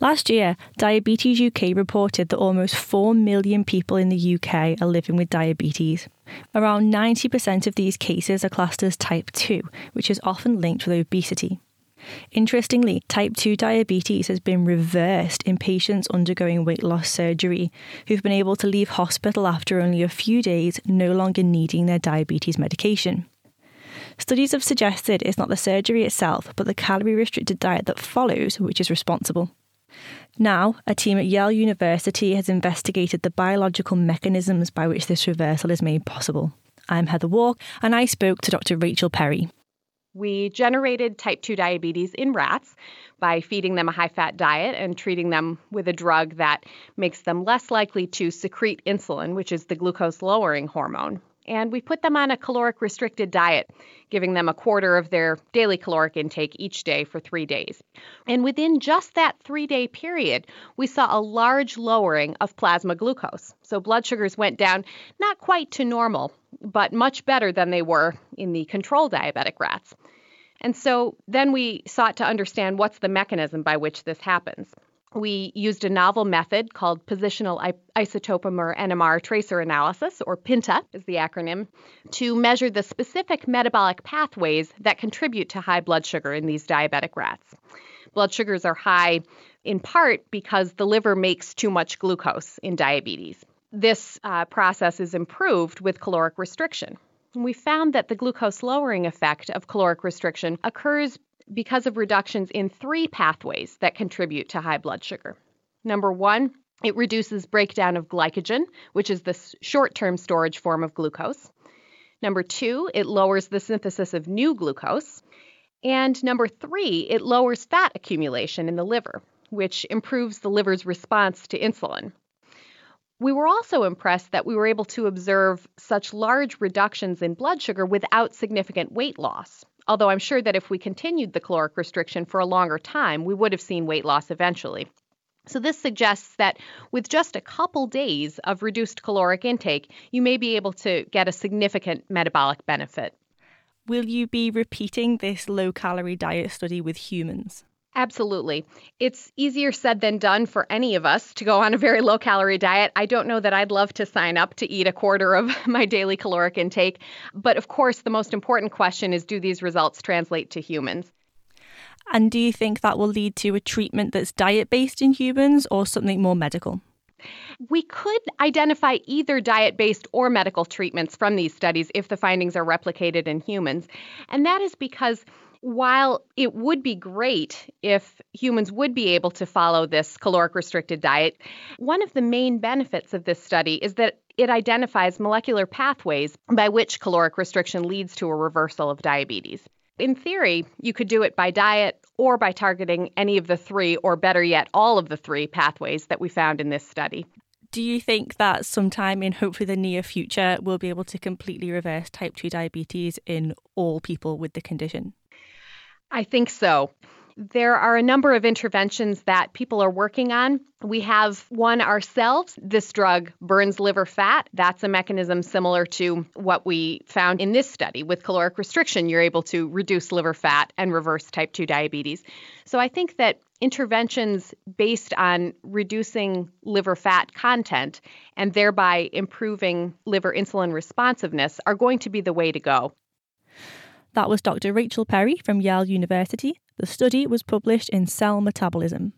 Last year, Diabetes UK reported that almost 4 million people in the UK are living with diabetes. Around 90% of these cases are classed as type 2, which is often linked with obesity. Interestingly, type 2 diabetes has been reversed in patients undergoing weight loss surgery who've been able to leave hospital after only a few days, no longer needing their diabetes medication. Studies have suggested it's not the surgery itself, but the calorie restricted diet that follows which is responsible. Now, a team at Yale University has investigated the biological mechanisms by which this reversal is made possible. I'm Heather Wark, and I spoke to Dr. Rachel Perry. We generated type 2 diabetes in rats by feeding them a high fat diet and treating them with a drug that makes them less likely to secrete insulin, which is the glucose lowering hormone. And we put them on a caloric restricted diet, giving them a quarter of their daily caloric intake each day for three days. And within just that three day period, we saw a large lowering of plasma glucose. So blood sugars went down not quite to normal, but much better than they were in the control diabetic rats. And so then we sought to understand what's the mechanism by which this happens we used a novel method called positional isotopomer NMR tracer analysis, or PINTA is the acronym, to measure the specific metabolic pathways that contribute to high blood sugar in these diabetic rats. Blood sugars are high in part because the liver makes too much glucose in diabetes. This uh, process is improved with caloric restriction. We found that the glucose lowering effect of caloric restriction occurs because of reductions in three pathways that contribute to high blood sugar. Number one, it reduces breakdown of glycogen, which is the short term storage form of glucose. Number two, it lowers the synthesis of new glucose. And number three, it lowers fat accumulation in the liver, which improves the liver's response to insulin. We were also impressed that we were able to observe such large reductions in blood sugar without significant weight loss. Although I'm sure that if we continued the caloric restriction for a longer time, we would have seen weight loss eventually. So, this suggests that with just a couple days of reduced caloric intake, you may be able to get a significant metabolic benefit. Will you be repeating this low calorie diet study with humans? Absolutely. It's easier said than done for any of us to go on a very low calorie diet. I don't know that I'd love to sign up to eat a quarter of my daily caloric intake. But of course, the most important question is do these results translate to humans? And do you think that will lead to a treatment that's diet based in humans or something more medical? We could identify either diet based or medical treatments from these studies if the findings are replicated in humans. And that is because while it would be great if humans would be able to follow this caloric restricted diet, one of the main benefits of this study is that it identifies molecular pathways by which caloric restriction leads to a reversal of diabetes. In theory, you could do it by diet or by targeting any of the three, or better yet, all of the three pathways that we found in this study. Do you think that sometime in hopefully the near future, we'll be able to completely reverse type 2 diabetes in all people with the condition? I think so. There are a number of interventions that people are working on. We have one ourselves. This drug burns liver fat. That's a mechanism similar to what we found in this study. With caloric restriction, you're able to reduce liver fat and reverse type 2 diabetes. So I think that interventions based on reducing liver fat content and thereby improving liver insulin responsiveness are going to be the way to go. That was Dr. Rachel Perry from Yale University. The study was published in Cell Metabolism.